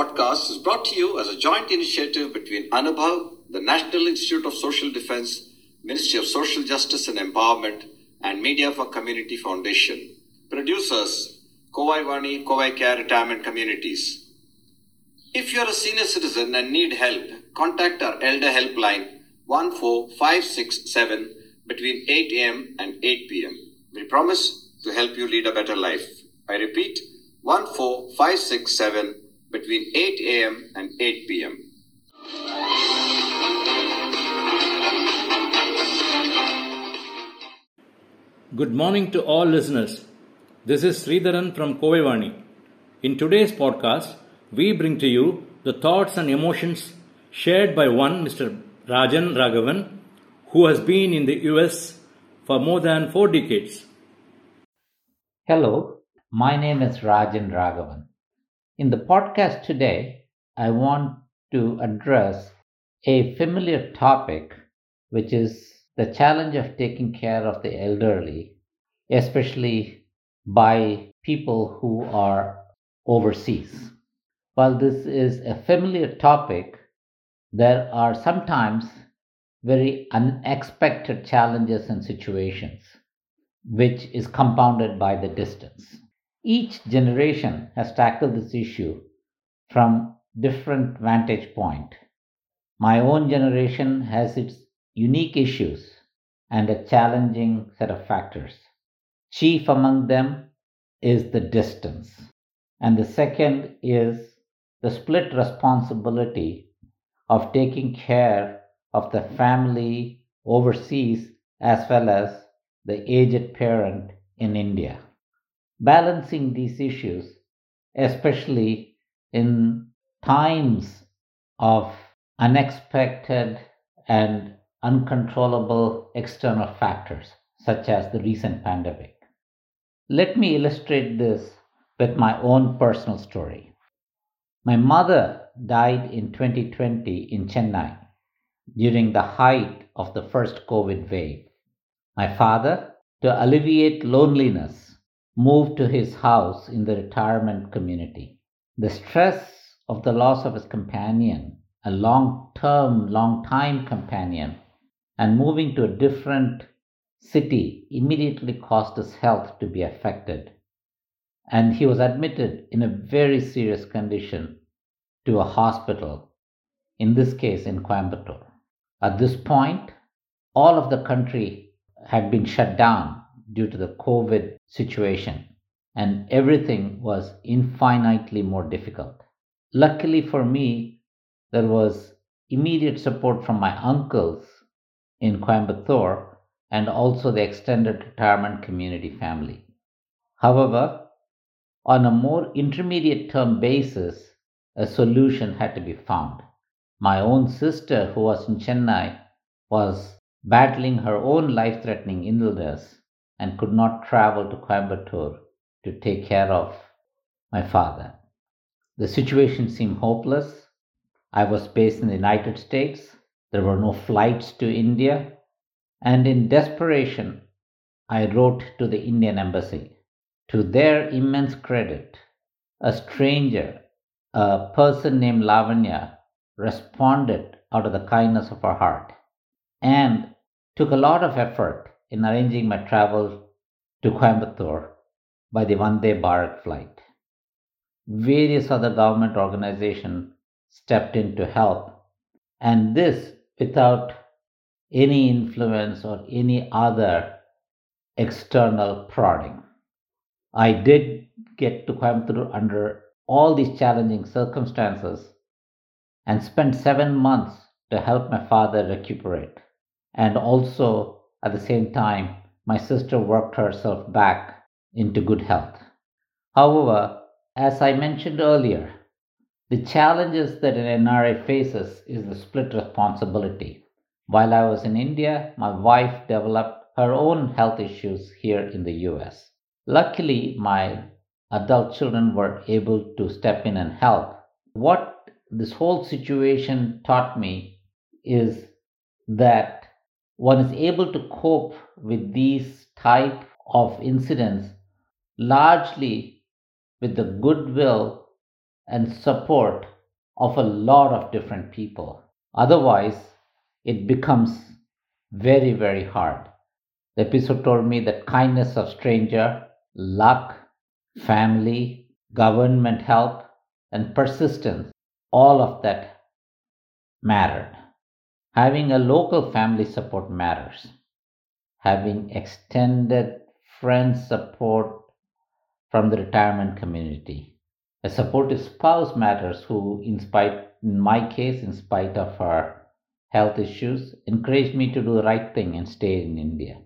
podcast is brought to you as a joint initiative between Anubhav, the National Institute of Social Defense, Ministry of Social Justice and Empowerment, and Media for Community Foundation. Producers, Kovai Vani, Kovai Care Retirement Communities. If you are a senior citizen and need help, contact our Elder Helpline 14567 between 8 a.m. and 8 p.m. We promise to help you lead a better life. I repeat, 14567 between 8 a.m. and 8 p.m. Good morning to all listeners. This is Sridharan from Kovai Vani. In today's podcast, we bring to you the thoughts and emotions shared by one Mr. Rajan Raghavan, who has been in the US for more than four decades. Hello, my name is Rajan Raghavan. In the podcast today, I want to address a familiar topic, which is the challenge of taking care of the elderly, especially by people who are overseas. While this is a familiar topic, there are sometimes very unexpected challenges and situations, which is compounded by the distance. Each generation has tackled this issue from different vantage point. My own generation has its unique issues and a challenging set of factors. Chief among them is the distance, and the second is the split responsibility of taking care of the family overseas as well as the aged parent in India. Balancing these issues, especially in times of unexpected and uncontrollable external factors, such as the recent pandemic. Let me illustrate this with my own personal story. My mother died in 2020 in Chennai during the height of the first COVID wave. My father, to alleviate loneliness, moved to his house in the retirement community. The stress of the loss of his companion, a long term, long time companion, and moving to a different city immediately caused his health to be affected. And he was admitted in a very serious condition to a hospital, in this case in Coimbatore. At this point, all of the country had been shut down due to the COVID situation, and everything was infinitely more difficult. Luckily for me, there was immediate support from my uncles in Coimbatore and also the extended retirement community family. However, on a more intermediate term basis, a solution had to be found. My own sister, who was in Chennai, was battling her own life threatening illness and could not travel to Coimbatore to take care of my father. The situation seemed hopeless. I was based in the United States. There were no flights to India. And in desperation, I wrote to the Indian embassy. To their immense credit, a stranger a person named Lavanya responded out of the kindness of her heart and took a lot of effort in arranging my travel to Coimbatore by the Vande Bharat flight. Various other government organizations stepped in to help, and this without any influence or any other external prodding. I did get to Coimbatore under all these challenging circumstances and spent seven months to help my father recuperate. And also, at the same time, my sister worked herself back into good health. However, as I mentioned earlier, the challenges that an NRI faces is the split responsibility. While I was in India, my wife developed her own health issues here in the US. Luckily, my adult children were able to step in and help. What this whole situation taught me is that one is able to cope with these type of incidents largely with the goodwill and support of a lot of different people. Otherwise, it becomes very, very hard. The episode told me that kindness of stranger, luck, family, government help, and persistence, all of that mattered. Having a local family support matters. Having extended friend support from the retirement community. A supportive spouse matters who, in spite, in my case, in spite of her health issues, encouraged me to do the right thing and stay in India.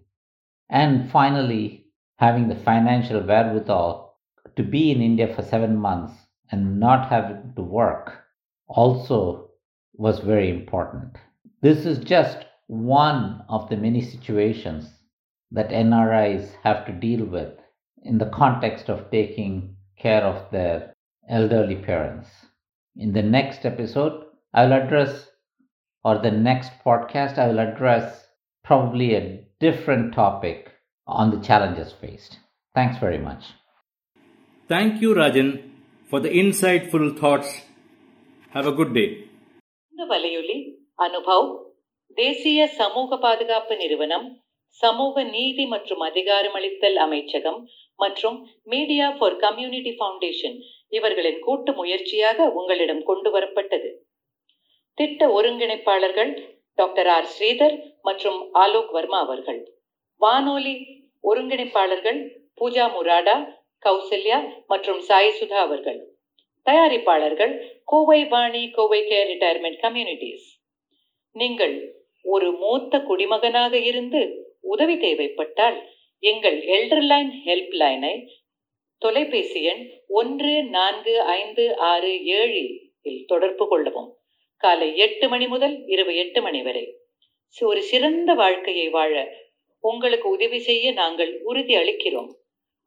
And finally, having the financial wherewithal to be in India for seven months and not having to work also was very important. This is just one of the many situations that NRIs have to deal with in the context of taking care of their elderly parents. In the next episode, I will address, or the next podcast, I will address probably a different topic on the challenges faced. Thanks very much. Thank you, Rajan, for the insightful thoughts. Have a good day. Anubhav தேசிய சமூக பாதுகாப்பு நிறுவனம் சமூக நீதி மற்றும் அதிகாரமளித்தல் அமைச்சகம் மற்றும் மீடியா ஃபார் கம்யூனிட்டி ஃபவுண்டேஷன் இவர்களின் கூட்டு முயற்சியாக உங்களிடம் கொண்டு வரப்பட்டது. திட்ட ஒருங்கிணைப்பாளர்கள் டாக்டர் ஆர். ஸ்ரீதர் மற்றும் ஆலோக் வர்மா அவர்கள். வானொலி ஒருங்கிணைப்பாளர்கள் பூஜா முராடா கௌசல்யா மற்றும் சாய் சுதா அவர்கள். தயாரிப்பாளர்கள் Kovai Vani Kovai care retirement communities. நீங்கள் ஒரு மூத்த குடிமகனாக இருந்து உதவி தேவைப்பட்டால் எங்கள் எல்டர்லைன் ஹெல்ப் லைனை தொலைபேசி எண் ஒன்று நான்கு ஐந்து ஆறு ஏழு இல் தொடர்பு கொள்ளவும். காலை எட்டு மணி முதல் இரவு எட்டு மணி வரை. ஒரு சிறந்த வாழ்க்கையை வாழ உங்களுக்கு உதவி செய்ய நாங்கள் உறுதி அளிக்கிறோம்.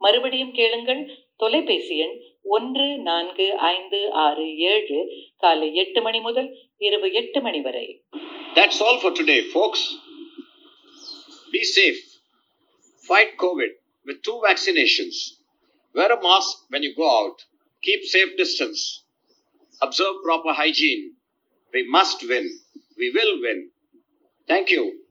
மறுபடியும் கேளுங்கள் தொலைபேசி எண் ஒன்று நான்கு ஐந்து ஆறு ஏழு காலை எட்டு மணி முதல் இரவு எட்டு மணி வரை. That's all for today, folks. Be safe. Fight COVID with two vaccinations. Wear a mask when you go out. Keep safe distance. Observe proper hygiene. We must win. We will win. Thank you.